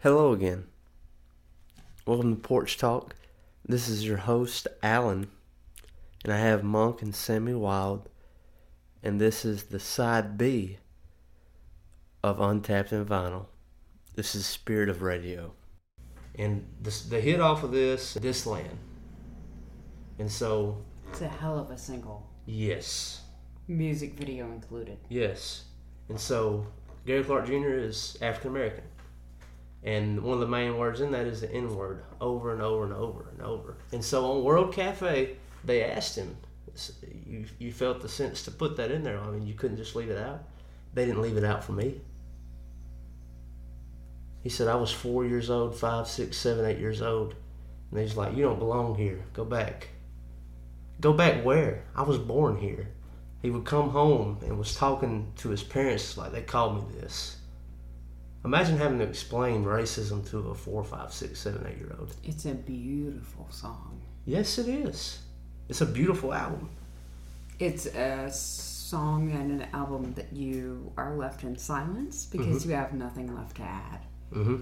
Hello again. Welcome to Porch Talk. This is your host, Alan, and I have Monk and Sammie Wild, and this is the side B of Untapped and Vinyl. This is Spirit of Radio. And the, the hit off of this, This Land. And so, It's a hell of a single. yes, Music video included. yes. And so, Gary Clark Jr. is African American. And one of the main words in that is the N word over and over and over and over. And so on World Cafe, they asked him, you, you felt the sense to put that in there. I mean, you couldn't just leave it out. They didn't leave it out for me. He said, I was four years old, five, six, seven, eight years old. And he's like, You don't belong here. Go back. Go back where? I was born here. He would come home and was talking to his parents like they called me this. Imagine having to explain racism to a four, five, six, seven, eight year old. It's a beautiful song. Yes, it is. It's a beautiful album. It's a song and an album that you are left in silence because you have nothing left to add. Mm-hmm.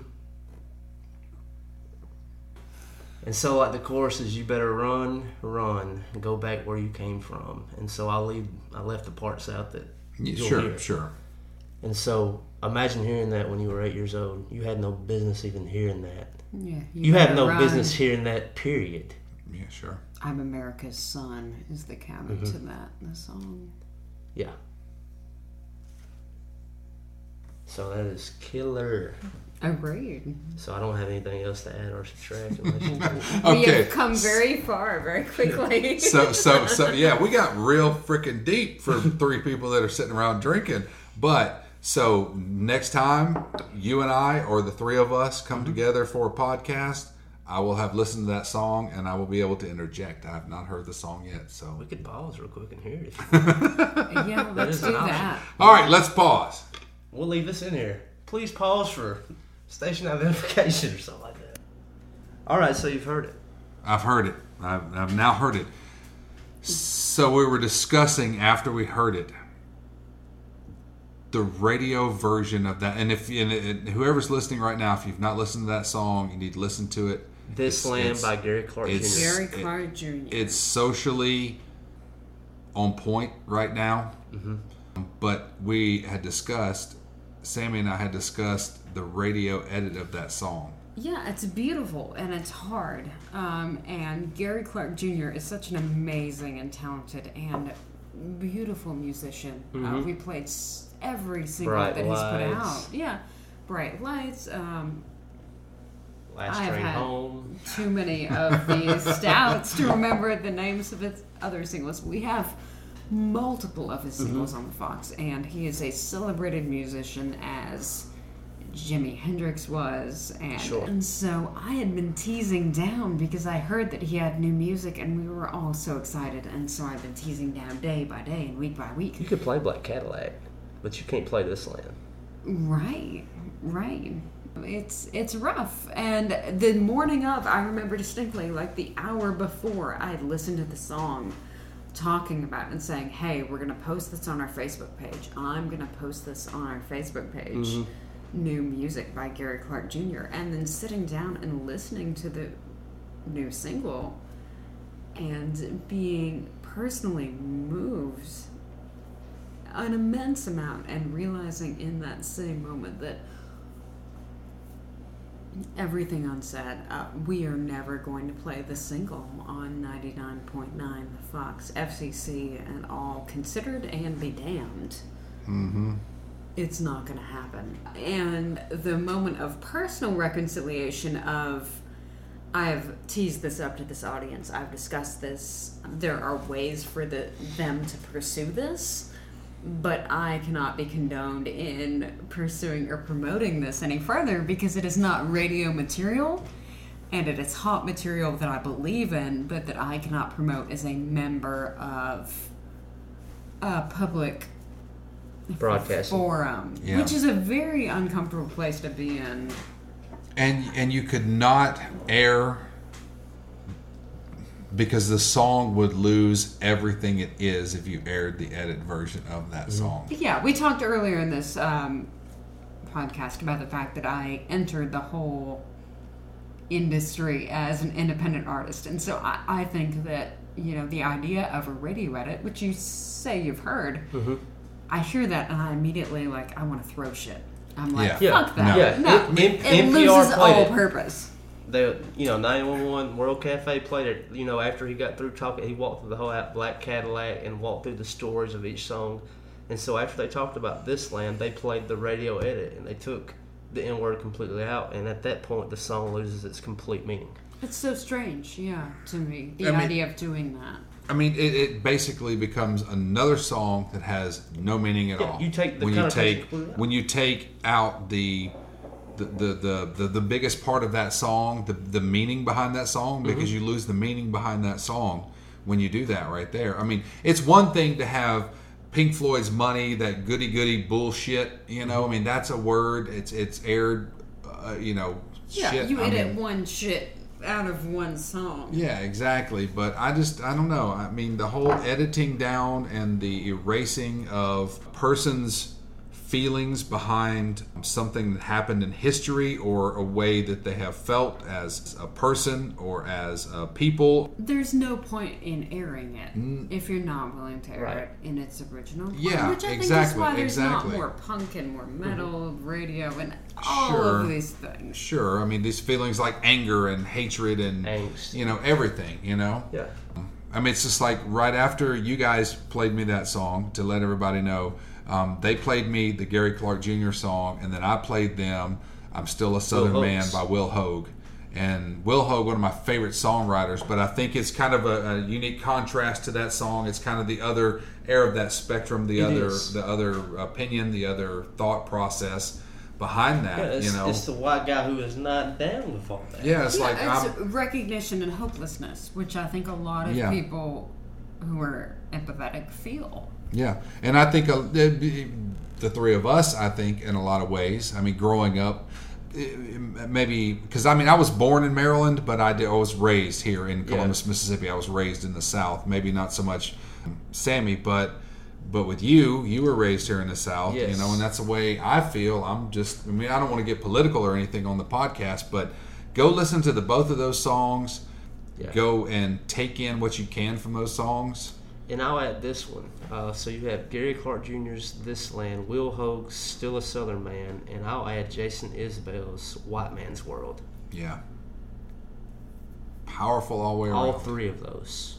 And so, like the chorus is, "You better run, run, go back where you came from." And so I leave. I left the parts out that. Yeah, you'll sure, hear. sure. And so, imagine hearing that when you were eight years old. You had no business even hearing that. Yeah, You, had no run. business hearing that. Period. Yeah, sure. I'm America's son is the counter Mm-hmm. to that in the song. Yeah. So that is killer. Agreed. So I don't have anything else to add or subtract. Unless you do. We Okay. have come very far very quickly. So, so, so, yeah, we got real freaking deep for three people that are sitting around drinking. But so next time you and I or the three of us come mm-hmm. together for a podcast, I will have listened to that song and I will be able to interject. I have not heard the song yet. So, we could pause real quick and hear it. yeah, let's do an option. that. all right, let's pause. We'll leave this in here. Please pause for station identification or something like that. All right, so you've heard it. I've heard it. I've, I've now heard it. So we were discussing after we heard it the radio version of that. And if and, and whoever's listening right now, if you've not listened to that song, you need to listen to it. This It's- Land it's- by Gary Clark it's- Jr. Gary it- Clark Jr. It's socially on point right now. But we had discussed, Sammie and I had discussed the radio edit of that song. Yeah, it's beautiful and it's hard. Um, and Gary Clark Jr. is such an amazing and talented and beautiful musician. Uh, we played s- every single Bright that he's put out. Yeah, Bright Lights. Um, Last I've Train had- Home. too many of these stouts to remember the names of his other singles. We have multiple of his singles on the Fox, and he is a celebrated musician as Jimi Hendrix was. And, Sure. and so I had been teasing down because I heard that he had new music, and we were all so excited. And so I've been teasing down day by day and week by week. You could play Black Cadillac, but you can't play This Land. Right, right. It's it's rough. And the morning of, I remember distinctly, like the hour before, I had listened to the song, talking about and saying, "Hey, we're gonna post this on our Facebook page. I'm gonna post this on our Facebook page." Mm-hmm. New music by Gary Clark Jr. And then sitting down and listening to the new single and being personally moved an immense amount and realizing in that same moment that everything unsaid uh, we are never going to play the single on 99.9 fox fcc and all considered and be damned Mm-hmm. it's not going to happen and the moment of personal reconciliation of I've teased this up to this audience. I've discussed this. There are ways for the them to pursue this, but I cannot be condoned in pursuing or promoting this any further because it is not radio material and it is hot material that I believe in, but that I cannot promote as a member of a public broadcast forum, Yeah. which is a very uncomfortable place to be in. and and you could not air because the song would lose everything it is if you aired the edit version of that song. Yeah, we talked earlier in this um, podcast about the fact that I entered the whole industry as an independent artist, and so I, I think that you know the idea of a radio edit, which you say you've heard, I hear that and I immediately like I want to throw shit. I'm like, Yeah. fuck that. No. Yeah, No, M- it, M- NPR loses played all it. purpose. They, you know, 911 World Cafe played it. You know, after he got through talking, he walked through the whole out Black Cadillac and walked through the stories of each song. And so after they talked about this land, they played the radio edit and they took the N word completely out. And at that point, the song loses its complete meaning. It's so strange, yeah, to me the I mean- idea of doing that. I mean, it, it basically becomes another song that has no meaning at Yeah, all. you take the when you take when you take out the the, the, the, the, biggest part of that song, the, the meaning behind that song, Mm-hmm. because you lose the meaning behind that song when you do that right there. I mean, it's one thing to have Pink Floyd's money, that goody goody bullshit. You know, I mean, that's a word. It's it's aired. Uh, you know, Yeah, shit. you I edit mean, one shit out of one song. yeah, exactly. But I just, I don't know. I mean, the whole editing down and the erasing of person's feelings behind something that happened in history or a way that they have felt as a person or as a people. There's no point in airing it mm. if you're not willing to air Right. it in its original form. Yeah, which I think exactly, is why there's exactly. not more punk and more mm-hmm. metal, radio, and all Sure. of these things. Sure, I mean, these feelings like anger and hatred and, Angst. you know, everything, you know? Yeah. I mean, it's just like right after you guys played me that song to let everybody know, um, they played me the Gary Clark Jr. song, and then I played them "I'm Still a Southern Man" by Will Hoge. And Will Hoge, one of my favorite songwriters, but I think it's kind of a, a unique contrast to that song. It's kind of the other air of that spectrum, the It other, is. the other opinion, the other thought process behind that. Yeah, you know, it's the white guy who is not down with all that. yeah, it's yeah, like it's recognition and hopelessness, which I think a lot of Yeah. people who are empathetic feel. Yeah, and I think the the three of us, I think, in a lot of ways. I mean, growing up, maybe because I mean, I was born in Maryland, but I, did, I was raised here in Columbus, Mississippi. I was raised in the South. Maybe not so much Sammie, but but with you, you were raised here in the South. You know, and that's the way I feel. I'm just. I mean, I don't want to get political or anything on the podcast, but go listen to the both of those songs. Yeah. Go and take in what you can from those songs. And I'll add this one. Uh, so you have Gary Clark Jr.'s This Land, Will Hoge's Still a Southern Man, and I'll add Jason Isbell's White Man's World. Yeah. Powerful all the way around. All three of those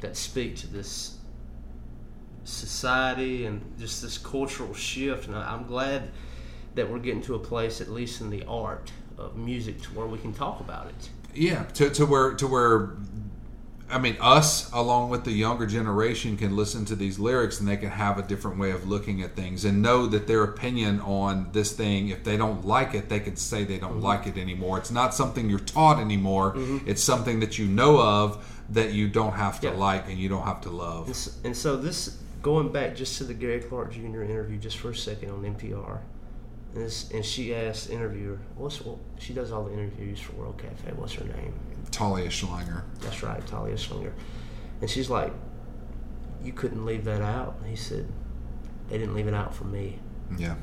that speak to this society and just this cultural shift. And I'm glad that we're getting to a place, at least in the art of music, to where we can talk about it. Yeah, to, to where to where I mean us along with the younger generation can listen to these lyrics and they can have a different way of looking at things and know that their opinion on this thing if they don't like it they can say they don't mm-hmm. like it anymore. It's not something you're taught anymore. Mm-hmm. It's something that you know of that you don't have to Yeah. like and you don't have to And, love. and so this, going back just to the Gary Clark Jr. interview, just for a second on NPR, And, this, and she asked the interviewer, "What's what?" She does all the interviews for World Cafe. What's her name? Talia Schlanger. That's right, Talia Schlanger. And she's like, "You couldn't leave that out." And he said, "They didn't leave it out for me. Yeah.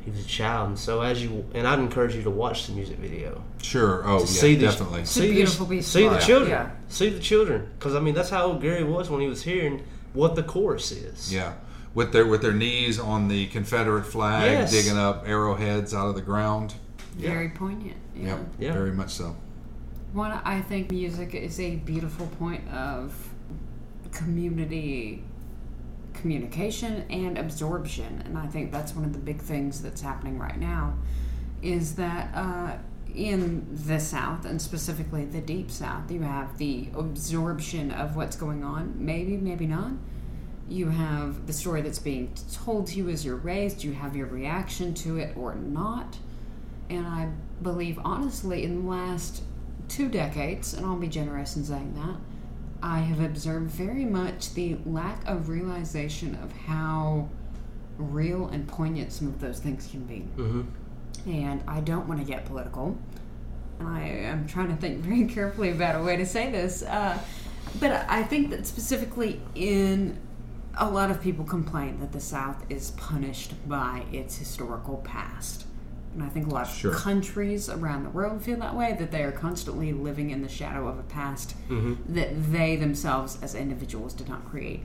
He was a child." And so as you and I'd encourage you to watch the music video. Sure. Oh, yeah, see these- definitely. It's a beautiful the, piece of see the children. Yeah. See the children. Because I mean, that's how old Gary was when he was here, and what the chorus is. Yeah. With their with their knees on the Confederate flag, Yes. digging up arrowheads out of the ground. Very poignant. Yeah. Yep. Yeah. Very much so. One, I think music is a beautiful point of community communication and absorption, and I think that's one of the big things that's happening right now. Is that uh, in the South and specifically the Deep South, you have the absorption of what's going on. Maybe, maybe not. You have the story that's being told to you as you're raised. You have your reaction to it or not. And I believe, honestly, in the last two decades, and I'll be generous in saying that, I have observed very much the lack of realization of how real and poignant some of those things can be. Mm-hmm. And I don't want to get political. And I am trying to think very carefully about a way to say this. Uh, but I think that specifically in a lot of people complain that the South is punished by its historical past. And I think a lot of Sure. countries around the world feel that way, that they are constantly living in the shadow of a past that they themselves as individuals did not create.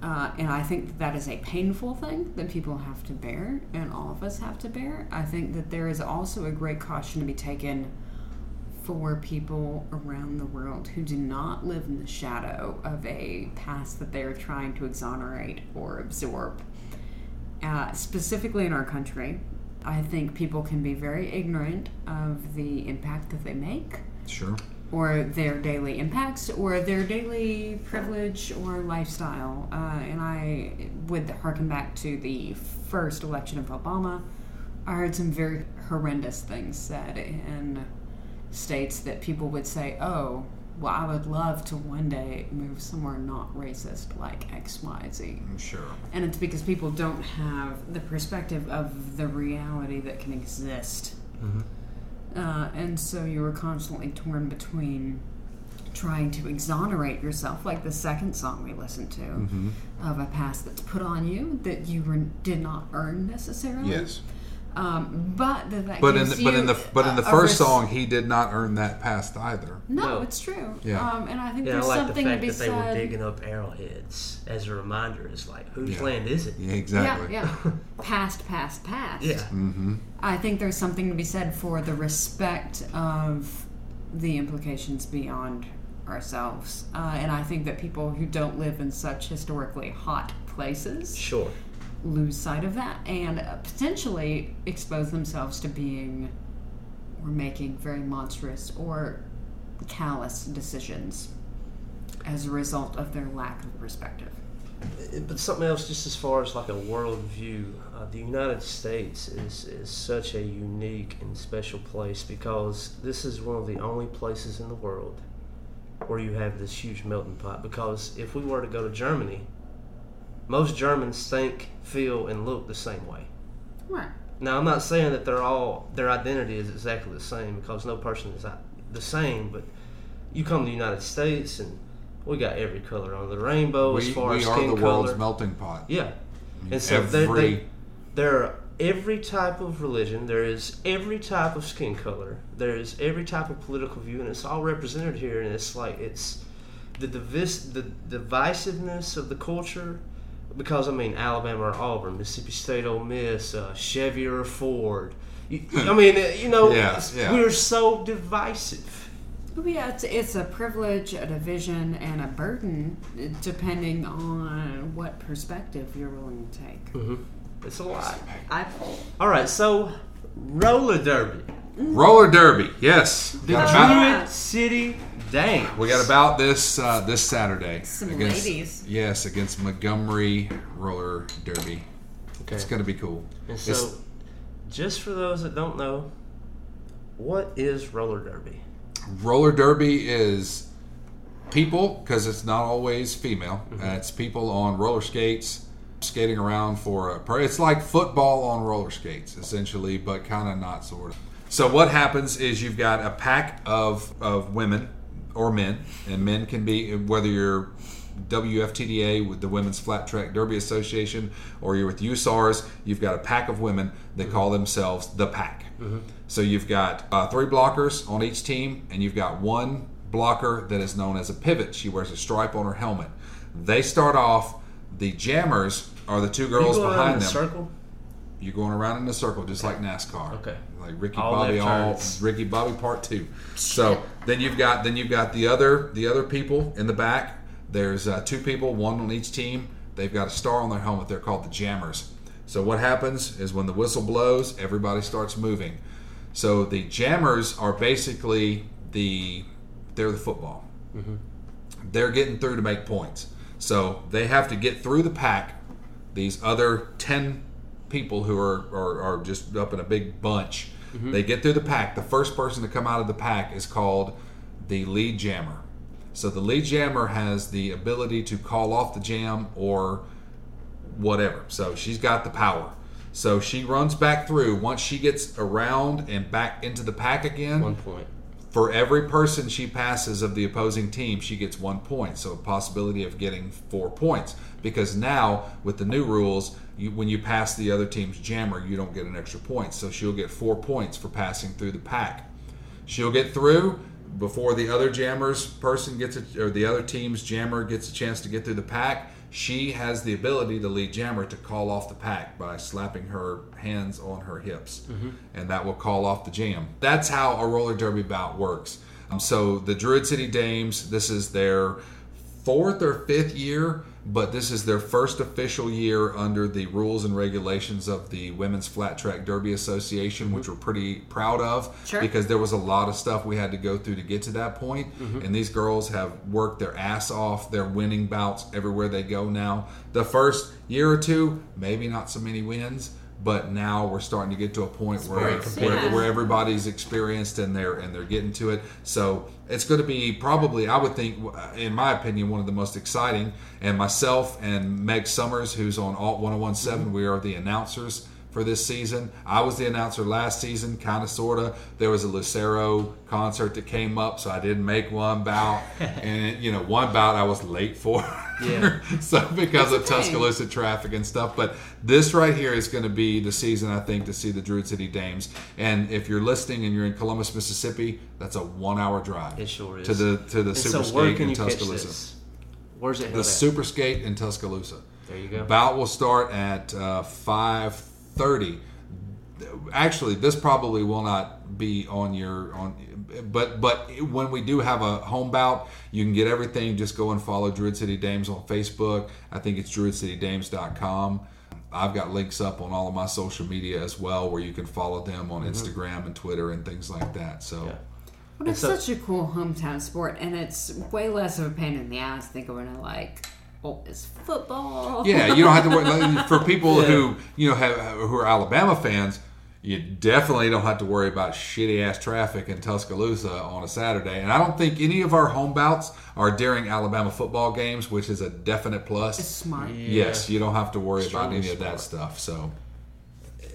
Uh, and I think that, that is a painful thing that people have to bear, and all of us have to bear. I think that there is also a great caution to be taken for people around the world who do not live in the shadow of a past that they are trying to exonerate or absorb. Uh, specifically in our country, I think people can be very ignorant of the impact that they make Sure. or their daily impacts or their daily privilege or lifestyle. Uh, and I would harken back to the first election of Obama. I heard some very horrendous things said in states that people would say, oh, well, I would love to one day move somewhere not racist like XYZ. Mm, sure. And it's because people don't have the perspective of the reality that can exist. Mm-hmm. Uh, and so you were constantly torn between trying to exonerate yourself, like the second song we listened to, mm-hmm. of a past that's put on you that you were, did not earn necessarily. Yes. Um, but that, that But in gives the, but in the but in the a- a first res- song, he did not earn that past either. No, No. it's true. Yeah. Um, and I think Yeah, I there's like the something to fact be that they were said. digging up arrowheads as a reminder. It's like, whose Yeah. land is it? Yeah, exactly. Yeah, yeah. past, past, past. Yeah. Mm-hmm. I think there's something to be said for the respect of the implications beyond ourselves. Uh, and I think that people who don't live in such historically hot places Sure. Lose sight of that and uh, potentially expose themselves to being or making very monstrous or callous decisions as a result of their lack of perspective. But something else, just as far as like a world view, uh, the United States is, is such a unique and special place because this is one of the only places in the world where you have this huge melting pot. Because if we were to go to Germany, most Germans think, feel, and look the same way. Right. Now, I'm not saying that they're all their identity is exactly the same because no person is the same. But you come to the United States and we got every color on the rainbow as We, far we as are skin the color. world's melting pot. Yeah, mean, and so they, every- they, there are every type of religion. There is every type of skin color. There is every type of political view, and it's all represented here. And it's like it's the divis- the divisiveness of the culture. Because I mean, Alabama or Auburn, Mississippi State, Ole Miss, uh, Chevy or Ford. You, I mean, uh, you know, Yeah, yeah. we're so divisive. Well, yeah, it's, it's a privilege, a division, and a burden, depending on what perspective you're willing to take. It's a lot. I, all right, so roller derby, Roller derby, yes. the Got about- Druid City Dames. we got about this uh, this Saturday. Some ladies. Yes, against Montgomery Roller Derby. Okay. It's going to be cool. And so, It's- just for those that don't know, what is roller derby? roller derby is people because it's not always female. Uh, it's people on roller skates skating around for a. It's like football on roller skates, essentially, but kind of not sort of. So what happens is you've got a pack of of women or men, and men can be whether you're WFTDA with the Women's Flat Track Derby Association, or you're with USARS, you've got a pack of women that call themselves the pack. So you've got uh, three blockers on each team, and you've got one blocker that is known as a pivot. She wears a stripe on her helmet. They start off. The jammers are the two girls behind them. circle. You're going around in a circle just like NASCAR. Okay. Like Ricky All Bobby, all. Ricky Bobby Part Two. So then you've got then you've got the other the other people in the back. There's uh, two people, one on each team. They've got a star on their helmet. They're called the jammers. So what happens is when the whistle blows, everybody starts moving. So the jammers are basically the they're the football. They're getting through to make points. So they have to get through the pack. These other ten people who are, are, are just up in a big bunch. Mm-hmm. They get through the pack. The first person to come out of the pack is called the lead jammer. So the lead jammer has the ability to call off the jam or whatever. So she's got the power. So she runs back through. Once she gets around and back into the pack again, One point. for every person she passes of the opposing team, she gets one point. So a possibility of getting four points. Because now with the new rules, you, when you pass the other team's jammer, you don't get an extra point. So she'll get four points for passing through the pack. She'll get through before the other jammer's person gets it, or the other team's jammer gets a chance to get through the pack. She has the ability, the lead jammer, to call off the pack by slapping her hands on her hips, and that will call off the jam. That's how a roller derby bout works. Um, so the Druid City Dames, this is their fourth or fifth year, but this is their first official year under the rules and regulations of the Women's Flat Track Derby Association, which we're pretty proud of Sure. because there was a lot of stuff we had to go through to get to that point. Mm-hmm. And these girls have worked their ass off. They're winning bouts everywhere they go now. The first year or two, maybe not so many wins. But now we're starting to get to a point where, where, where everybody's experienced and they're and they're getting to it. So it's going to be probably, I would think, in my opinion, one of the most exciting. And myself and Meg Summers, who's on Alt 1017, we are the announcers for this season. I was the announcer last season, kind of, sort of. There was a Lucero concert that came up, so I didn't make one bout. and, you know, one bout I was late for. Yeah. so because of That's okay. Tuscaloosa traffic and stuff. But this right here is going to be the season, I think, to see the Druid City Dames. And if you're listening and you're in Columbus, Mississippi, that's a one-hour drive. It sure is. To the to the And Super so Skate in Tuscaloosa. Where's it The at? Super Skate in Tuscaloosa. There you go. Bout will start at uh, five thirty. Actually, this probably will not be on your on, but but when we do have a home bout, you can get everything. Just go and follow Druid City Dames on Facebook. I think it's druidcitydames.com. I've got links up on all of my social media as well, where you can follow them on mm-hmm. Instagram and Twitter and things like that. So. Yeah. But it's so- such a cool hometown sport, and it's way less of a pain in the ass than going to like, oh, it's football. Yeah, you don't have to worry. like, For people who you know have who are Alabama fans, you definitely don't have to worry about shitty ass traffic in Tuscaloosa on a Saturday. And I don't think any of our home bouts are during Alabama football games, which is a definite It's plus. smart. Yes, you don't have to worry about Strongly any of that stuff. So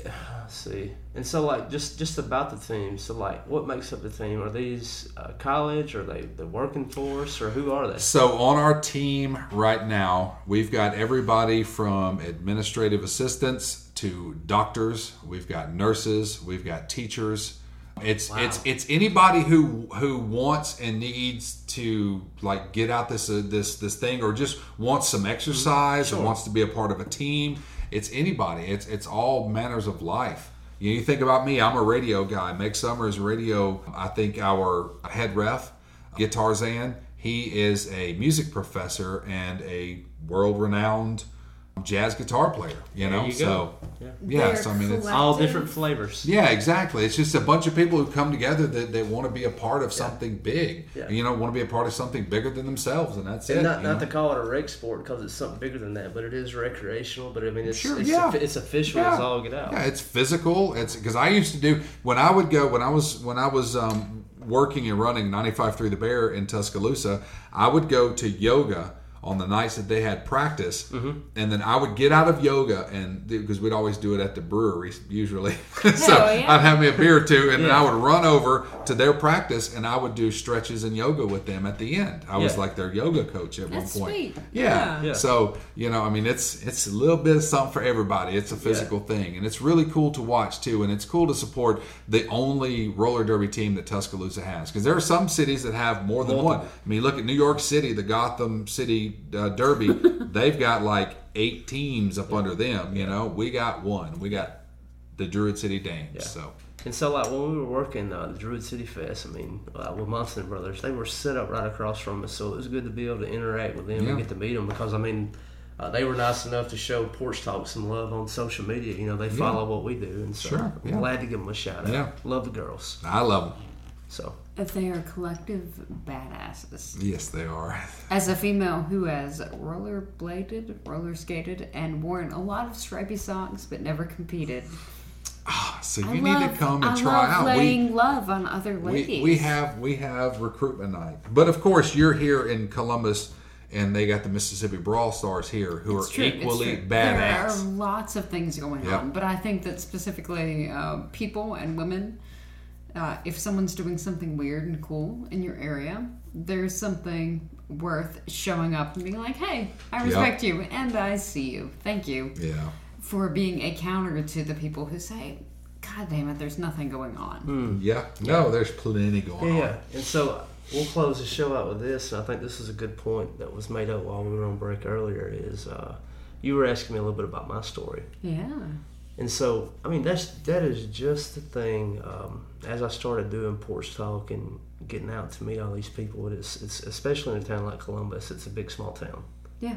uh, Let's see. And so, like, just just about the team. So, like, what makes up the team? Are these uh, college? Are they the working force? Or who are they? So on our team right now, we've got everybody from administrative assistants to doctors. We've got nurses. We've got teachers. It's it's it's anybody who who wants and needs to like get out this uh, this this thing or just wants some exercise or wants to be a part of a team. It's anybody. It's it's all manners of life. You, know, you think about me. I'm a radio guy. Meg Summers, radio. I think our head ref. Guitarzan. He is a music professor and a world-renowned jazz guitar player. You know, you go. so Yeah. yeah. So I mean, it's All different flavors. yeah, exactly. It's just a bunch of people who come together that, that want to be a part of something big. Yeah. You know, want to be a part of something bigger than themselves, and that's And it. not, not know? to call it a rec sport because it's something bigger than that, but it is recreational. But I mean, it's Sure, it's, yeah. it's official as all get out. Yeah, it's physical. It's because I used to do when I would go when I was when I was um, working and running 95 through the Bear in Tuscaloosa. I would go to yoga on the nights that they had practice, Mm-hmm. and then I would get out of yoga and because we'd always do it at the brewery usually. so Hell yeah. I'd have me a beer or two, and then I would run over to their practice and I would do stretches and yoga with them at the end. I was Yeah. like their yoga coach at That's one point. sweet. Yeah. Yeah. So you know, I mean, it's it's a little bit of something for everybody. It's a physical thing, and it's really cool to watch too. And it's cool to support the only roller derby team that Tuscaloosa has, because there are some cities that have more than one. I mean, look at New York City, the Gotham City uh, Derby. they've got like eight teams up under them. You know, we got one. We got the Druid City Dames. Yeah. So And so, like when we were working uh, the Druid City Fest, I mean, uh, with Munson Brothers, they were set up right across from us, so it was good to be able to interact with them Yeah. and get to meet them because I mean, uh, they were nice enough to show Porch Talk some love on social media. You know, they follow what we do, and so Sure, I'm yeah. glad to give them a shout out. Yeah. Love the girls. I love them. So If they are collective badasses. Yes, they are. As a female who has rollerbladed, roller skated, and worn a lot of stripy socks but never competed, Ah, So you I need love, to come and I try love out. We- laying love on other ladies. We, we have we have recruitment night, but of course you're here in Columbus, and they got the Mississippi Brawl Stars here, who It's are true, equally true. There are lots of things going Yep. on, but I think that specifically uh, people and women, uh, if someone's doing something weird and cool in your area, there's something worth showing up and being like, "Hey, I respect you and I see you. Thank you Yeah, for being a counter to the people who say." God damn it, there's nothing going on. yeah. No, there's plenty going yeah, on. yeah. And so we'll close the show out with this. I think this is a good point that was made up while we were on break earlier. Is uh, you were asking me a little bit about my story. Yeah. And so, I mean, that's that is just the thing. Um, as I started doing porch talk and getting out to meet all these people, it's, it's especially in a town like Columbus. It's a big small town, Yeah.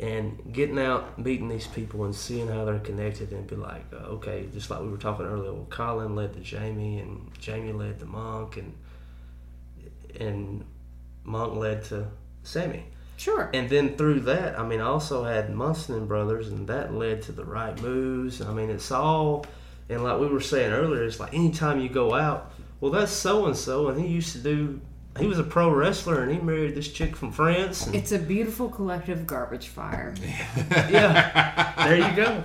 and getting out, meeting these people, and seeing how they're connected, and be like, uh, okay, just like we were talking earlier. Well, Colin led to Jamie, and Jamie led to Monk, and and Monk led to Sammie. Sure. And then through that, I mean, I also had Munson Brothers, and that led to the right moves. I mean, it's all, and like we were saying earlier, it's like anytime you go out, well, that's so and so, and he used to do. He was a pro wrestler, and he married this chick from France. And, It's a beautiful collective garbage fire. yeah, there you go.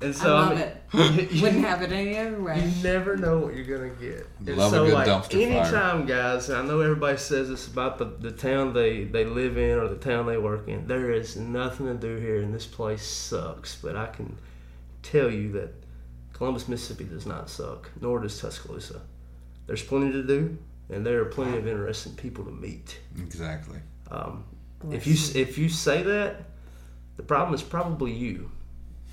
And so I love mean, it. you- Wouldn't have it any other way. You never know what you're gonna get. And Love a good like, dumpster fire. anytime, guys, I know everybody says this about the, the town they, they live in or the town they work in. There is nothing to do here, and this place sucks. But I can tell you that Columbus, Mississippi does not suck, nor does Tuscaloosa. There's plenty to do, and there are plenty of interesting people to meet. Exactly. Um, if you if you say that, the problem is probably you,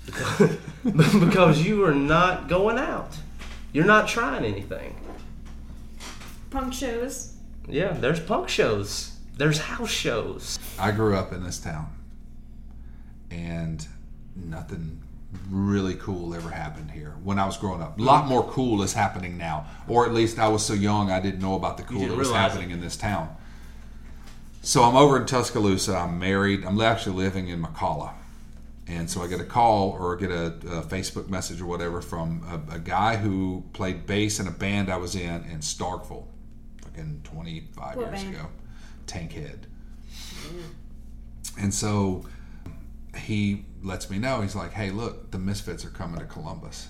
because, because you are not going out. You're not trying anything. Punk shows. Yeah, there's punk shows. There's house shows. I grew up in this town, and nothing really cool ever happened here when I was growing up. A lot more cool is happening now, or at least I was so young I didn't know about the cool that was realize happening in this town. So I'm over in Tuscaloosa. I'm married. I'm actually living in McCalla. And so I get a call or get a, a Facebook message or whatever from a, a guy who played bass in a band I was in in Starkville, fucking 25 What years band? ago. Tankhead. Mm. And so he lets me know. He's like, "Hey, look, the Misfits are coming to Columbus."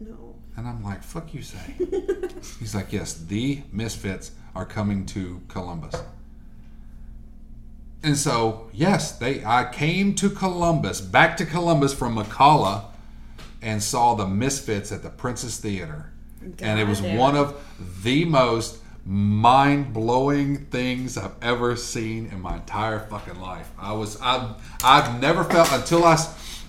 No. And I'm like, "Fuck you, say." He's like, "Yes, the Misfits are coming to Columbus." And so, yes, they. I came to Columbus, back to Columbus from McCalla, and saw the Misfits at the Princess Theater, and it was one of the most mind-blowing things I've ever seen in my entire fucking life. I was I've I've never felt until I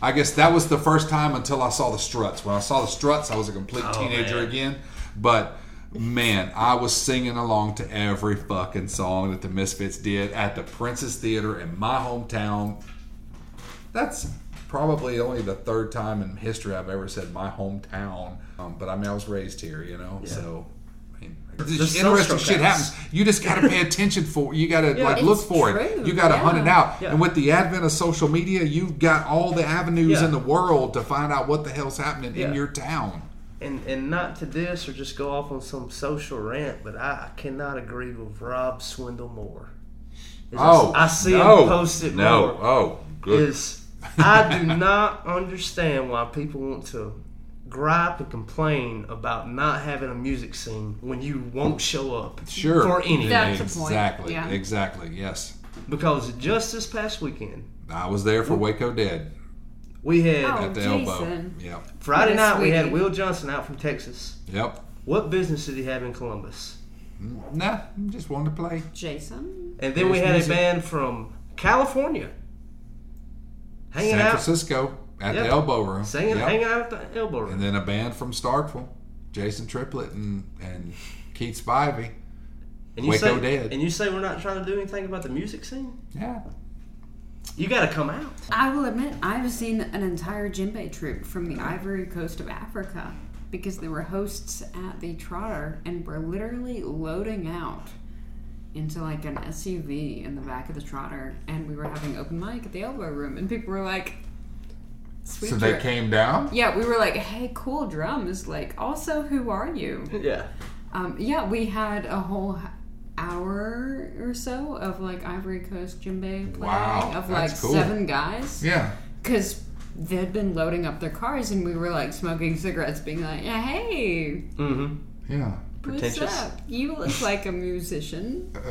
I guess that was the first time until I saw the Struts. When I saw the Struts, I was a complete oh, teenager man. again. But man, I was singing along to every fucking song that the Misfits did at the Princess Theater in my hometown. That's probably only the third time in history I've ever said my hometown. Um, but I mean, I was raised here, you know, so. I mean, interesting shit happens. You just got to pay attention for. You got to like look for true, it. You got to hunt it out. Yeah. And with the advent of social media, you've got all the avenues Yeah. in the world to find out what the hell's happening in your town. And and not to this or just go off on some social rant, but I, I cannot agree with Rob Swindle more. is Oh, I see no, him post it No, more. oh, good. Is I do not understand why people want to gripe and complain about not having a music scene when you won't show up Sure. for anything. That's the point, Exactly. yeah. Exactly. Yes. Because just this past weekend, I was there for Waco Dead we had Oh. at the Jason. elbow. Yep. Friday What a night we had. Will Johnson out from Texas. Yep. What business did he have in Columbus? Mm, nah, just wanted to play. Jason. And then we had music. a band from California hanging San out, Francisco at Yep. the elbow room. singing, Yep. hanging out at the elbow room. And then a band from Starkville, Jason Triplett and, and Keith Spivey. And you Waco say, Dead. And you say we're not trying to do anything about the music scene? Yeah. You got to come out. I will admit, I've seen an entire djembe troupe from the Ivory Coast of Africa because there were hosts at the Trotter and were literally loading out into like an SUV in the back of the Trotter, and we were having open mic at the Elbow Room, and people were like, "Sweet So they dr- came down? Yeah, we were like, "Hey, cool drums!" Like, also, who are you? Yeah. Um, yeah, we had a whole h- hour or so of like Ivory Coast djembe playing Wow, of like cool. seven guys Yeah. because they'd been loading up their cars and we were like smoking cigarettes, being like, yeah, "Hey, Mm-hmm. Yeah. what's Pretentious. up? You look like a musician.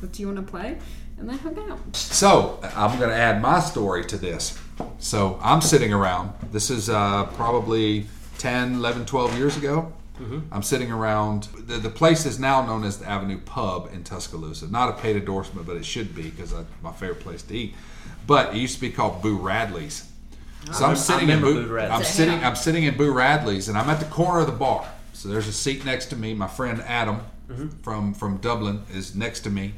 What do you want to play?" And they hung out. So I'm going to add my story to this. So I'm sitting around. This is uh, probably 10, 11, 12 years ago. Mm-hmm. I'm sitting around. The, the place is now known as the Avenue Pub in Tuscaloosa. Not a paid endorsement, but it should be because it's my favorite place to eat. But it used to be called Boo Radley's. Ah. So I'm I sitting in Boo, Boo Radley's. I'm sitting I'm sitting in Boo Radley's and I'm at the corner of the bar. So there's a seat next to me. My friend Adam mm-hmm. from from Dublin is next to me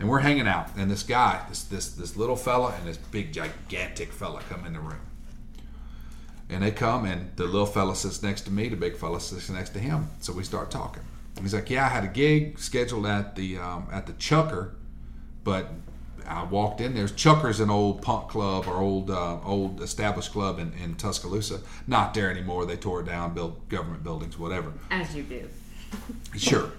and we're hanging out. And this guy, this this this little fella, and this big gigantic fella come in the room. And they come, and the little fella sits next to me. The big fella sits next to him. So we start talking. And he's like, "Yeah, I had a gig scheduled at the um, at the Chucker, but I walked in. There's Chucker's an old punk club or old uh, old established club in, in Tuscaloosa. Not there anymore. They tore it down, built government buildings, whatever. As you do. Sure.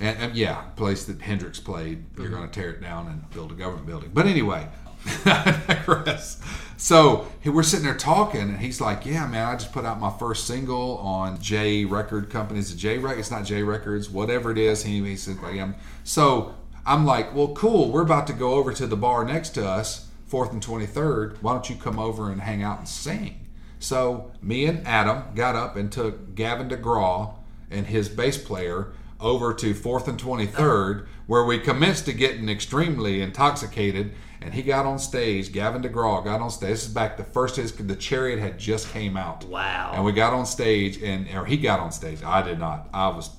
And, and yeah, place that Hendrix played, you're going to tear it down and build a government building. But anyway, I digress. So we're sitting there talking, and he's like, "Yeah, man, I just put out my first single on J Record Company. Is it J Record? It's not J Records, whatever it is." He, he said, like, I'm, "So I'm like, well, cool. We're about to go over to the bar next to us, Fourth and Twenty Third. Why don't you come over and hang out and sing?" So me and Adam got up and took Gavin DeGraw and his bass player over to Fourth and Twenty Third, where we commenced to getting extremely intoxicated. And he got on stage. Gavin DeGraw got on stage. This is back the first his the Chariot had just came out. Wow. And we got on stage, and or he got on stage. I did not. I was,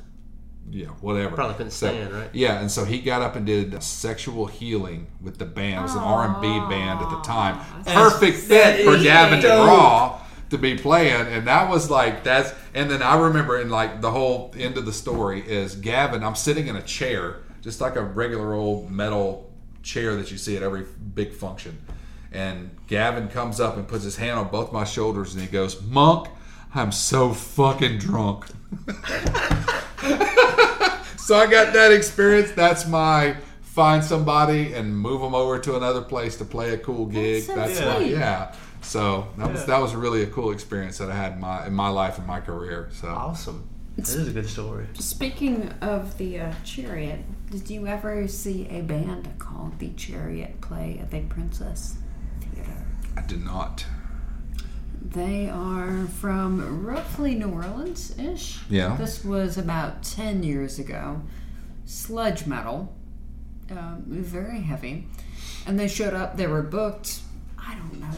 yeah, whatever. Probably couldn't So- stand, right? Yeah, and so he got up and did sexual healing with the band. It was an R and B band at the time. Perfect fit for Gavin. DeGraw to be playing, and that was like that's. And then I remember in like the whole end of the story is Gavin. I'm sitting in a chair, just like a regular old metal chair that you see at every big function. And Gavin comes up and puts his hand on both my shoulders, and he goes, "Monk, I'm so fucking drunk." so I got that experience. That's my find somebody and move them over to another place to play a cool gig. That's so my- yeah. So that was that was really a cool experience that I had in my in my life and my career. So Awesome. This is a good story. Speaking of the uh, Chariot, did you ever see a band called the Chariot play at the Princess Theater? I did not. They are from roughly New Orleans ish. Yeah. This was about 10 years ago. Sludge metal, um, very heavy. And they showed up, they were booked, I don't know.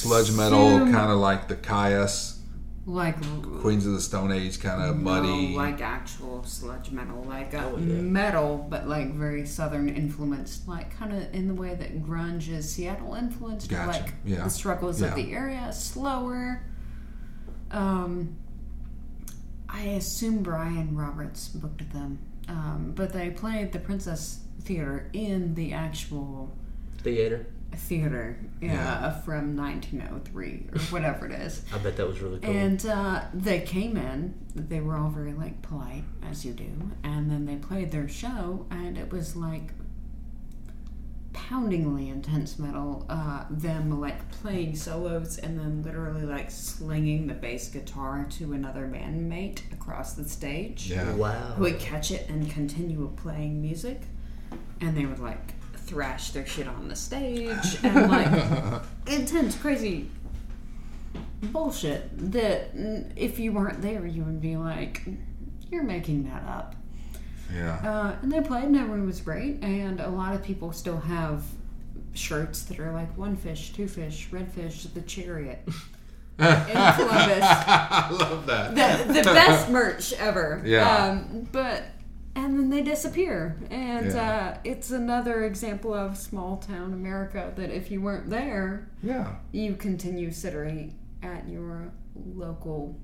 I Sludge metal, kind of like the Kyuss, Like, Queens of the Stone Age, kind of muddy. Like actual sludge metal, like uh, Oh, yeah. metal, but like very southern influenced, like kind of in the way that grunge is Seattle influenced, Gotcha. like Yeah. the struggles Yeah. of the area, slower. Um, I assume Brian Roberts booked them, um, but they played the Princess Theater in the actual Theater. Theater, yeah, from 1903 or whatever it is. I bet that was really cool. And uh, they came in. They were all very like polite, as you do, and then they played their show, and it was like poundingly intense metal, uh, them like playing solos and then literally like slinging the bass guitar to another bandmate across the stage. Yeah. Wow. Who would catch it and continue playing music, and they would like thrash their shit on the stage and like intense, crazy bullshit that if you weren't there, you would be like, "You're making that up." Yeah. Uh, and they played, and everyone was great. And a lot of people still have shirts that are like one fish, two fish, red fish, the chariot in Columbus. I love that. The, the best merch ever. Yeah. Um, but and then they disappear, and Yeah. uh, it's another example of small town America. That if you weren't there, Yeah. you continue sitting at your local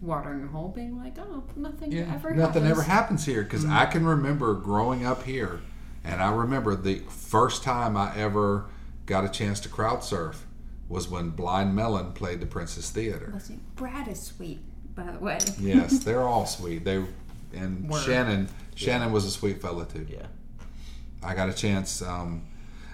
watering hole, being like, "Oh, nothing Yeah, ever nothing happens. ever happens here because I can remember growing up here, and I remember the first time I ever got a chance to crowd surf was when Blind Melon played the Princess Theater. Brad is sweet, by the way. yes, they're all sweet. They and Word. Shannon Shannon was a sweet fella too. Yeah. I got a chance. Um,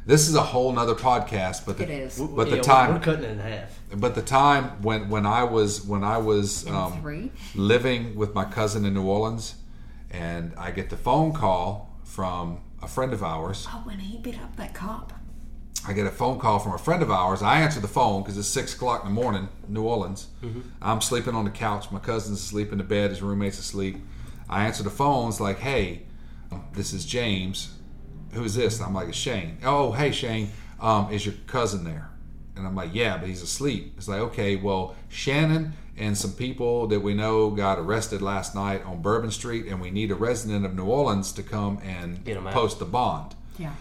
this is a whole nother podcast, but the, It is. but the Yeah, time we're cutting it in half. but the time when when I was when I was um, living with my cousin in New Orleans, and I get the phone call from a friend of ours. Oh, when he beat up that cop. I get a phone call from a friend of ours. I answer the phone because it's six o'clock in the morning, New Orleans. I'm sleeping on the couch. My cousin's asleep in the bed. His roommate's asleep. I answer the phone. It's like, hey, this is James. Who's this? And I'm like, it's Shane. Oh, hey, Shane. Um, is your cousin there? And I'm like, yeah, but he's asleep. It's like, okay, well, Shannon and some people that we know got arrested last night on Bourbon Street, and we need a resident of New Orleans to come and Get 'em out. post the bond Yeah.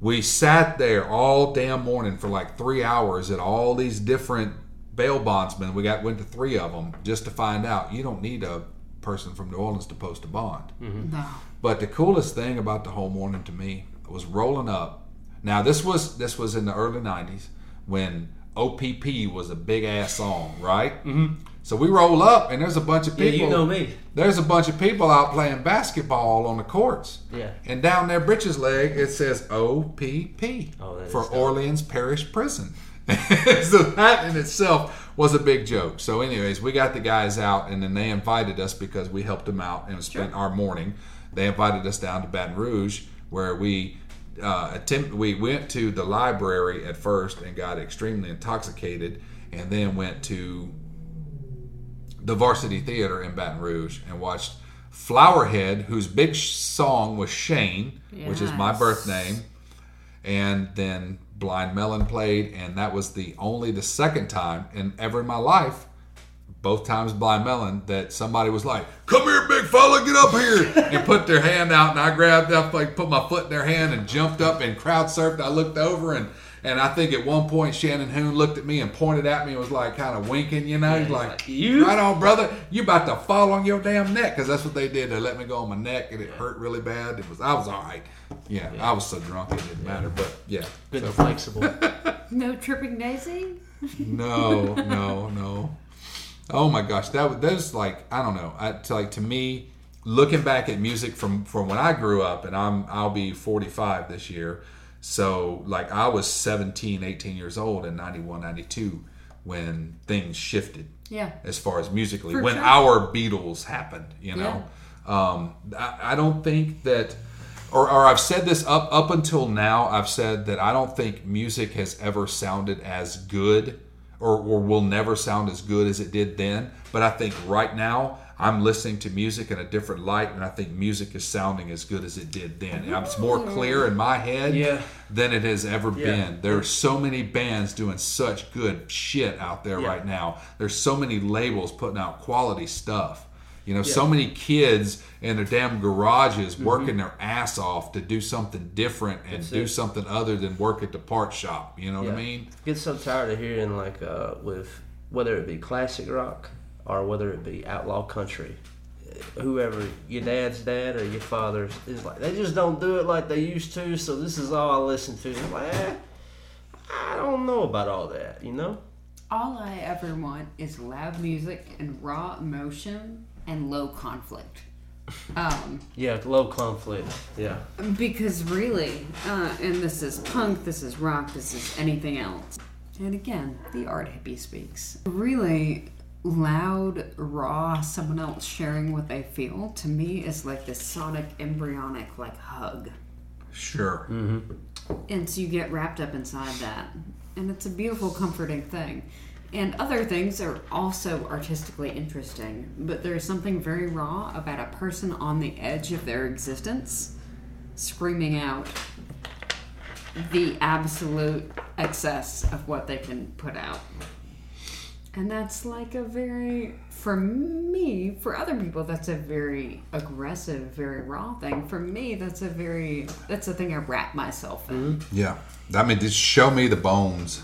we sat there all damn morning for like three hours at all these different bail bondsmen. We got went to three of them just to find out you don't need a person from New Orleans to post a bond. No. But the coolest thing about the whole morning to me was rolling up. Now this was this was in the early '90s when OPP was a big ass song, right? Mm-hmm. So we roll up and there's a bunch of Yeah, people. you know me. There's a bunch of people out playing basketball on the courts. Yeah. And down their britches leg it says OPP Oh, for. Orleans Parish Prison. so that in itself was a big joke. So, anyways, we got the guys out, and then they invited us because we helped them out and spent our morning. They invited us down to Baton Rouge, where we uh, attempt. We went to the library at first and got extremely intoxicated, and then went to the Varsity Theater in Baton Rouge and watched Flowerhead, whose big song was Shane, which is my Yes. birth name, and then Blind Melon played, and that was the only the second time in ever in my life, both times Blind Melon, that somebody was like, "Come here, big fella, get up here," and put their hand out, and I grabbed up, like put my foot in their hand, and jumped up and crowd surfed. I looked over and. And I think at one point Shannon Hoon looked at me and pointed at me and was like kind of winking, you know, he's he's like, like, "You?" right on, brother, you about to fall on your damn neck because that's what they did. They let me go on my neck and it hurt really bad. It was I was all right. Yeah, I was so drunk it didn't matter, but yeah. Good So- and flexible. No tripping daisy? no, no, no. Oh my gosh, that was- that was like I don't know. I, to like to me, looking back at music from from when I grew up, and I'm I'll be 45 this year. So like I was 17, 18 years old in 91, 92 when things shifted Yeah. as far as musically For when sure. our Beatles happened. You know, um, I, I don't think that, or, or I've said this up up until now. I've said that I don't think music has ever sounded as good, or, or will never sound as good as it did then. But I think right now. I'm listening to music in a different light, and I think music is sounding as good as it did then. It's more clear in my head Yeah. than it has ever Yeah. been. There are so many bands doing such good shit out there Yeah. right now. There's so many labels putting out quality stuff. You know, so many kids in their damn garages Mm-hmm. working their ass off to do something different and That's do it. something other than work at the part shop. You know what I Yeah. mean? Get so tired of hearing like uh, with whether it be classic rock or whether it be outlaw country. Whoever your dad's dad or your father's is like they just don't do it like they used to. So this is all I listen to. I'm like, eh, I don't know about all that. You know? All I ever want is loud music and raw emotion and low conflict. Um, Yeah, low conflict. Yeah. because really, uh, and this is punk, this is rock, this is anything else. And again, the art hippie speaks. Really loud, raw, someone else sharing what they feel to me is like this sonic, embryonic, like hug. Sure. Mm-hmm. And so you get wrapped up inside that. And it's a beautiful, comforting thing. And other things are also artistically interesting, but there's something very raw about a person on the edge of their existence screaming out the absolute excess of what they can put out. And that's like a very, for me, for other people, that's a very aggressive, very raw thing. For me, that's a very, that's a thing I wrap myself in. Mm-hmm. Yeah. I mean, just show me the bones.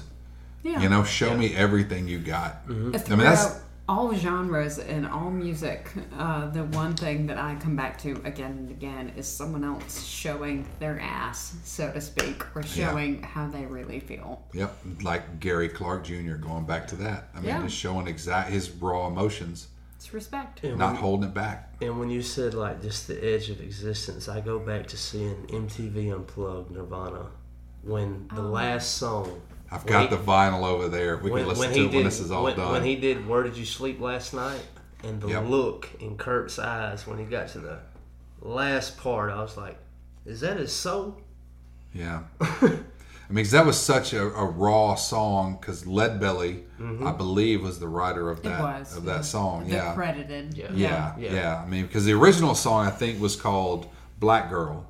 Yeah. You know, show me everything you got. Throughout I mean, that's all genres and all music, uh, the one thing that I come back to again and again is someone else showing their ass, so to speak, or showing how they really feel. Yep, like Gary Clark Jr. Going back to that, I mean, Yeah. just showing exact his raw emotions, It's respect. And not when, holding it back. and when you said like just the edge of existence, I go back to seeing MTV Unplugged Nirvana when the last song. I've got he- the vinyl over there. We can listen to it when this is all when, done. When he did "Where Did You Sleep Last Night" and the Yep. look in Kurt's eyes when he got to the last part, I was like, "Is that his soul?" yeah, I mean, 'cause that was such a, a raw song. Because Leadbelly, mm-hmm. I believe, was the writer of It that was of yeah. that song. The Yeah, credited. Yeah. yeah, yeah, Yeah. I mean, because the original song I think was called Black Girl,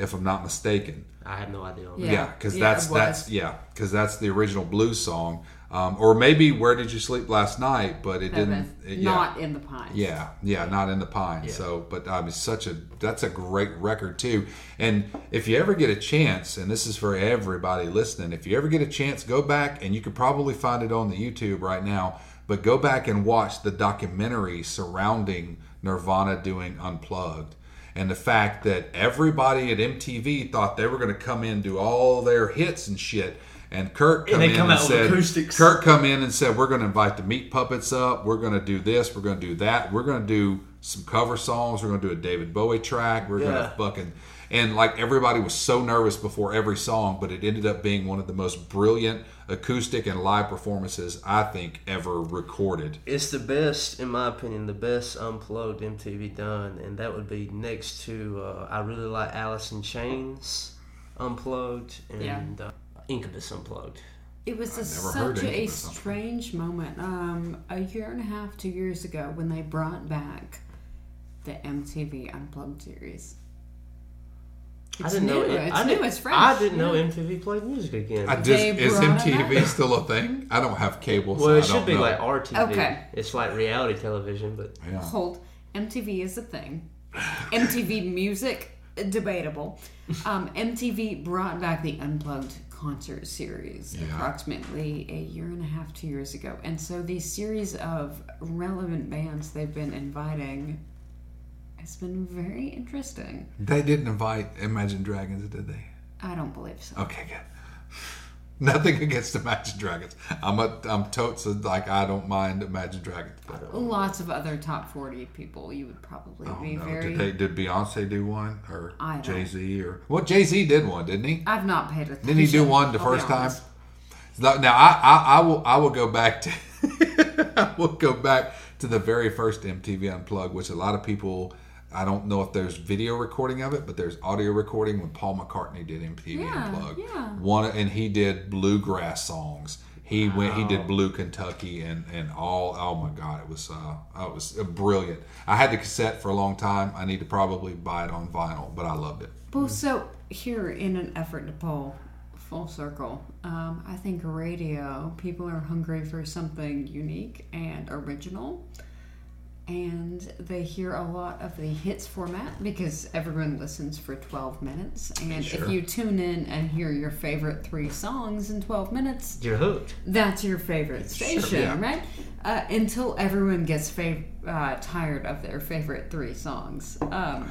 if I'm not mistaken. I had no idea. Yeah. Yeah, because Yeah, that's that's yeah, because that's the original blues song. Um, or maybe Where Did You Sleep Last Night? But it That didn't. was it- yeah. Not in the pines. Yeah, yeah, not in the pine. So, but I mean, such a that's a great record too. And if you ever get a chance, and this is for everybody listening, if you ever get a chance, go back and you could probably find it on the YouTube right now. But go back and watch the documentary surrounding Nirvana doing Unplugged. And the fact that everybody at MTV thought they were going to come in do all their hits and shit, and Kurt come they in come and said, acoustics. Kurt come in and said, "We're going to invite the Meat Puppets up. We're going to do this. We're going to do that. We're going to do some cover songs. We're going to do a David Bowie track. We're going Yeah. to fucking." And like everybody was so nervous before every song, but it ended up being one of the most brilliant acoustic and live performances I think ever recorded. It's the best, in my opinion, the best unplugged MTV done, and that would be next to uh, I really like Alice in Chains unplugged and uh, Incubus unplugged. It was a, such a anything about something. strange moment. Um, a year and a half, two years ago, when they brought back the MTV Unplugged series. I didn't know. new, It, it's I new, didn't, it's fresh, I didn't know. MTV played music again. I just, They is brought it MTV still a thing? I don't have cable, so well, I it don't should be know. like RTV. Okay. It's like reality television, but Yeah. Hold. MTV is a thing. MTV Music, debatable. Um, MTV brought back the Unplugged concert series Yeah. approximately a year and a half, two years ago. And so these series of relevant bands they've been inviting has been very interesting. They didn't invite Imagine Dragons, did they? I don't believe so. Okay, good. Nothing against Imagine Dragons. I'm a I'm totes like I don't mind Imagine Dragons. But, uh, Lots of other top 40 people you would probably oh, be no. very. Did they did Beyonce do one or I Jay Z or well Jay Z did one didn't he? I've not paid attention. Didn't he do one the I'll first time? Now now, I, I I will I will go back to I will go back to the very first MTV Unplugged, which a lot of people. I don't know if there's video recording of it, but there's audio recording when Paul McCartney did MTV Yeah, Unplugged. yeah. One and he did bluegrass songs. He went. He did Blue Kentucky and and all. Oh my God! It was uh, oh, it was uh, brilliant. I had the cassette for a long time. I need to probably buy it on vinyl, but I loved it. Well, so here, in an effort to pull full circle, um, I think radio people are hungry for something unique and original, and they hear a lot of the hits format because everyone listens for 12 minutes. And Sure. if you tune in and hear your favorite three songs in 12 minutes, you're hooked. that's your favorite station, yeah. right? Uh, until everyone gets fav- uh, tired of their favorite three songs, um,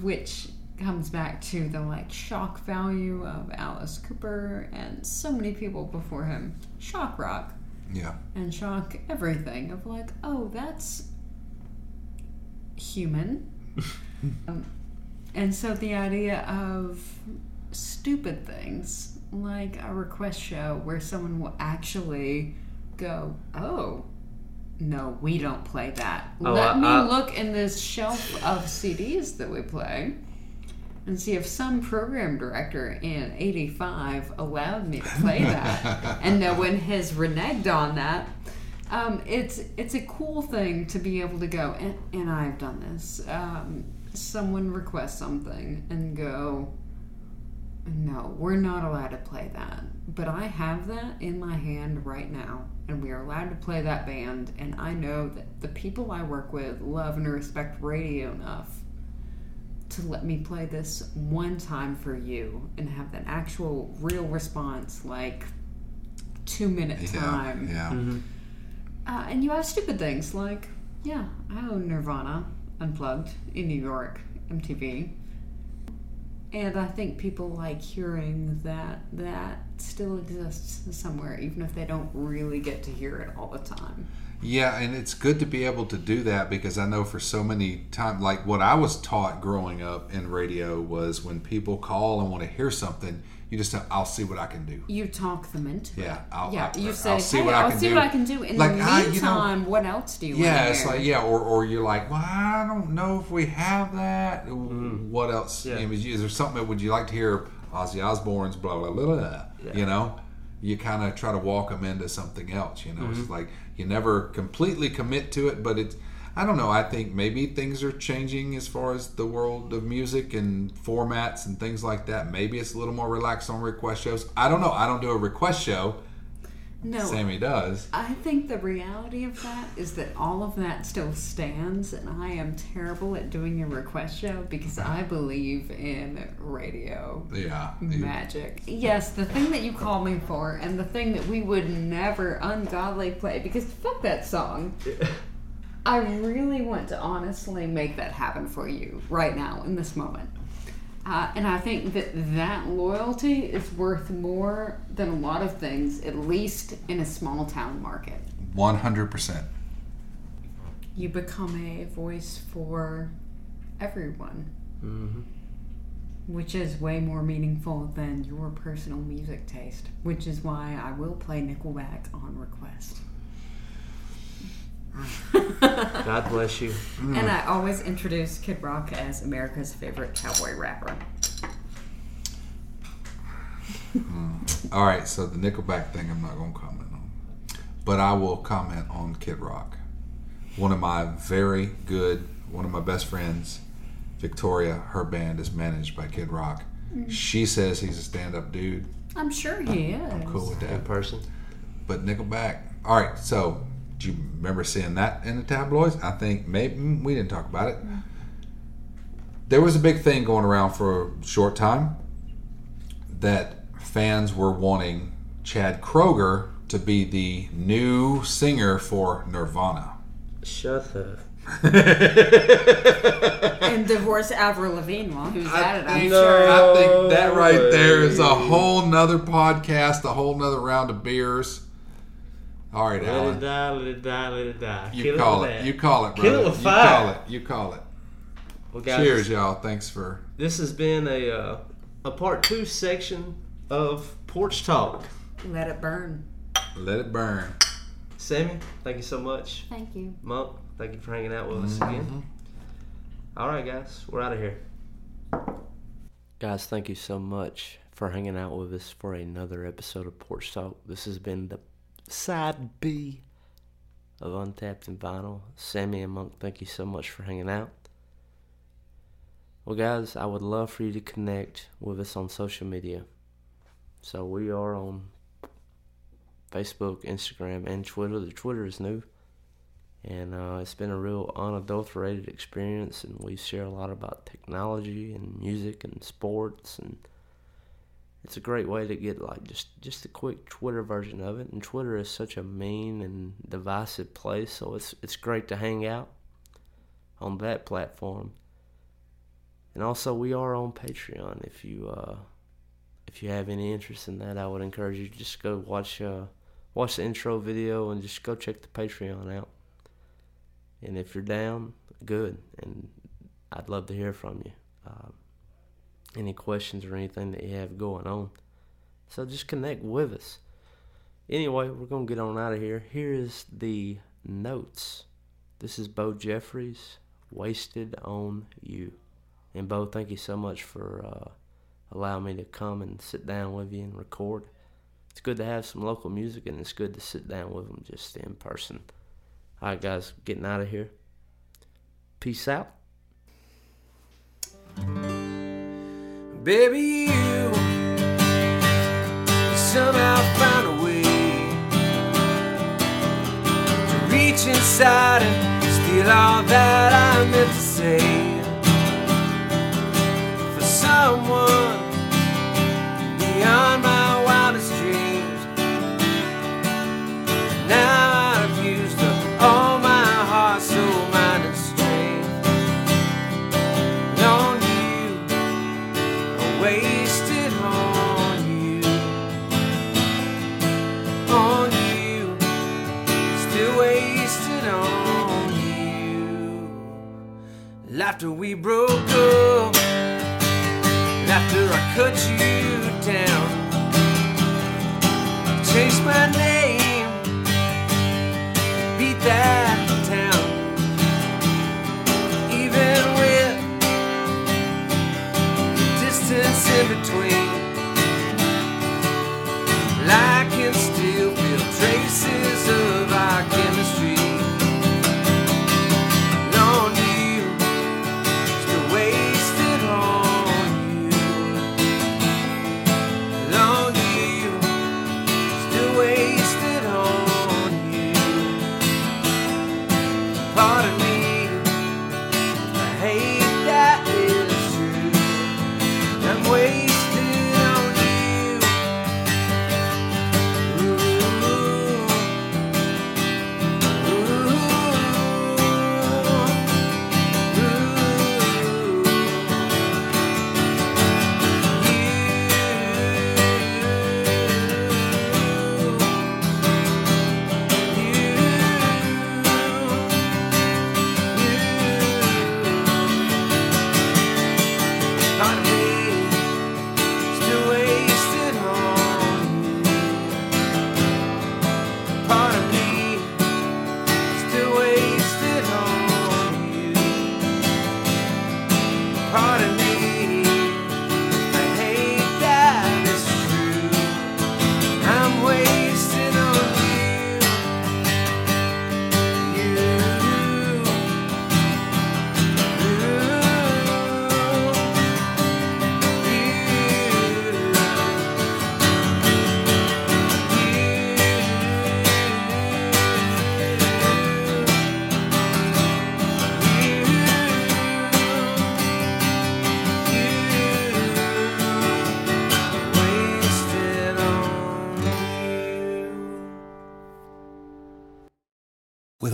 which comes back to the like shock value of Alice Cooper and so many people before him, shock rock Yeah. and shock everything of like, oh, that's human. Um, and so the idea of stupid things like a request show where someone will actually go, "Oh, no, we don't play that. Oh, Let I- me I- look in this shelf of CDs that we play." And see if some program director in '85 allowed me to play that, and no one has reneged on that. Um, it's it's a cool thing to be able to go, and, and I've done this. Um, someone requests something and go, no, we're not allowed to play that. But I have that in my hand right now, and we are allowed to play that band. And I know that the people I work with love and respect radio enough to let me play this one time for you and have an actual real response, like two minute Yeah, time. yeah. Uh, and you have stupid things like, yeah, I own Nirvana Unplugged in New York, MTV. And I think people like hearing that that still exists somewhere, even if they don't really get to hear it all the time. Yeah, and it's good to be able to do that because I know for so many times, like what I was taught growing up in radio was when people call and want to hear something, you just tell, I'll see what I can do. You talk them into Yeah, it. I'll- yeah, I'll- you I'll say, see hey, what I I'll can see what I can do. In Like, the I- you know- meantime, what else do you Yeah, want it's like yeah, or, or you're like, well, I don't know if we have that. Mm-hmm. What else? Yeah. You know, is, is there something that would you like to hear? Ozzy Osbourne's blah blah blah. blah You know, you kind of try to walk them into something else. You know, it's mm-hmm. like you never completely commit to it, but it's. I don't know. I think maybe things are changing as far as the world of music and formats and things like that. Maybe it's a little more relaxed on request shows. I don't know. I don't do a request show. No, Sammie does. I think the reality of that is that all of that still stands, and I am terrible at doing a request show because I believe in radio Yeah. you- magic. Yes, the thing that you call me for, and the thing that we would never ungodly play because fuck that song. I really want to honestly make that happen for you right now in this moment. Uh, and I think that that loyalty is worth more than a lot of things, at least in a small town market. One hundred percent. You become a voice for everyone, which is way more meaningful than your personal music taste, which is why I will play Nickelback on request. God bless you. And mm. I always introduce Kid Rock as America's favorite cowboy rapper. Hmm. All right, so the Nickelback thing, I'm not going to comment on, but I will comment on Kid Rock. One of my very good, one of my best friends, Victoria. Her band is managed by Kid Rock. Mm. She says he's a stand-up dude. I'm sure he is. I'm Cool with Good that. person. But Nickelback. All right, so do you remember seeing that in the tabloids? I think maybe mm, we didn't talk about it. There was a big thing going around for a short time that fans were wanting Chad Kroeger to be the new singer for Nirvana. Shut the. And divorce Avril Lavigne while who's at it, I'm think- sure. I think that right there is a whole nother podcast, a whole nother round of beers. All right, Let it Alan. die, let it die, let it die. You Kill call with it. You call it, Kill brother. it with you call it. You call it. Well, guys, Cheers, y'all. Thanks for This has been a uh, a part two section of Porch Talk. Let it burn. Let It Burn. Sammie, thank you so much. Thank you. Monk, thank you for hanging out with us again. All right, guys, we're out of here. Guys, thank you so much for hanging out with us for another episode of Porch Talk. This has been the side B of Untapped and Vinyl. Sammie and Monk, thank you so much for hanging out. Well, guys, I would love for you to connect with us on social media. So we are on Facebook, Instagram, and Twitter. The Twitter is new. And uh, it's been a real unadulterated experience, and we share a lot about technology and music and sports, and it's a great way to get like just just a quick Twitter version of it. And Twitter is such a mean and divisive place, so it's it's great to hang out on that platform. And also, we are on Patreon. If you uh, if you have any interest in that, I would encourage you to just go watch uh, watch the intro video and just go check the Patreon out. And if you're down, good. And I'd love to hear from you. Um, any questions or anything that you have going on. So just connect with us. Anyway, we're going to get on out of here. Here is the notes. This is Bo Jeffares, Wasted on You. And Bo, thank you so much for uh, allowing me to come and sit down with you and record. It's good to have some local music, and it's good to sit down with them just in person. All right, guys, getting out of here. Peace out. Baby, you somehow found a way to reach inside and steal all that I meant to say. For someone beyond After we broke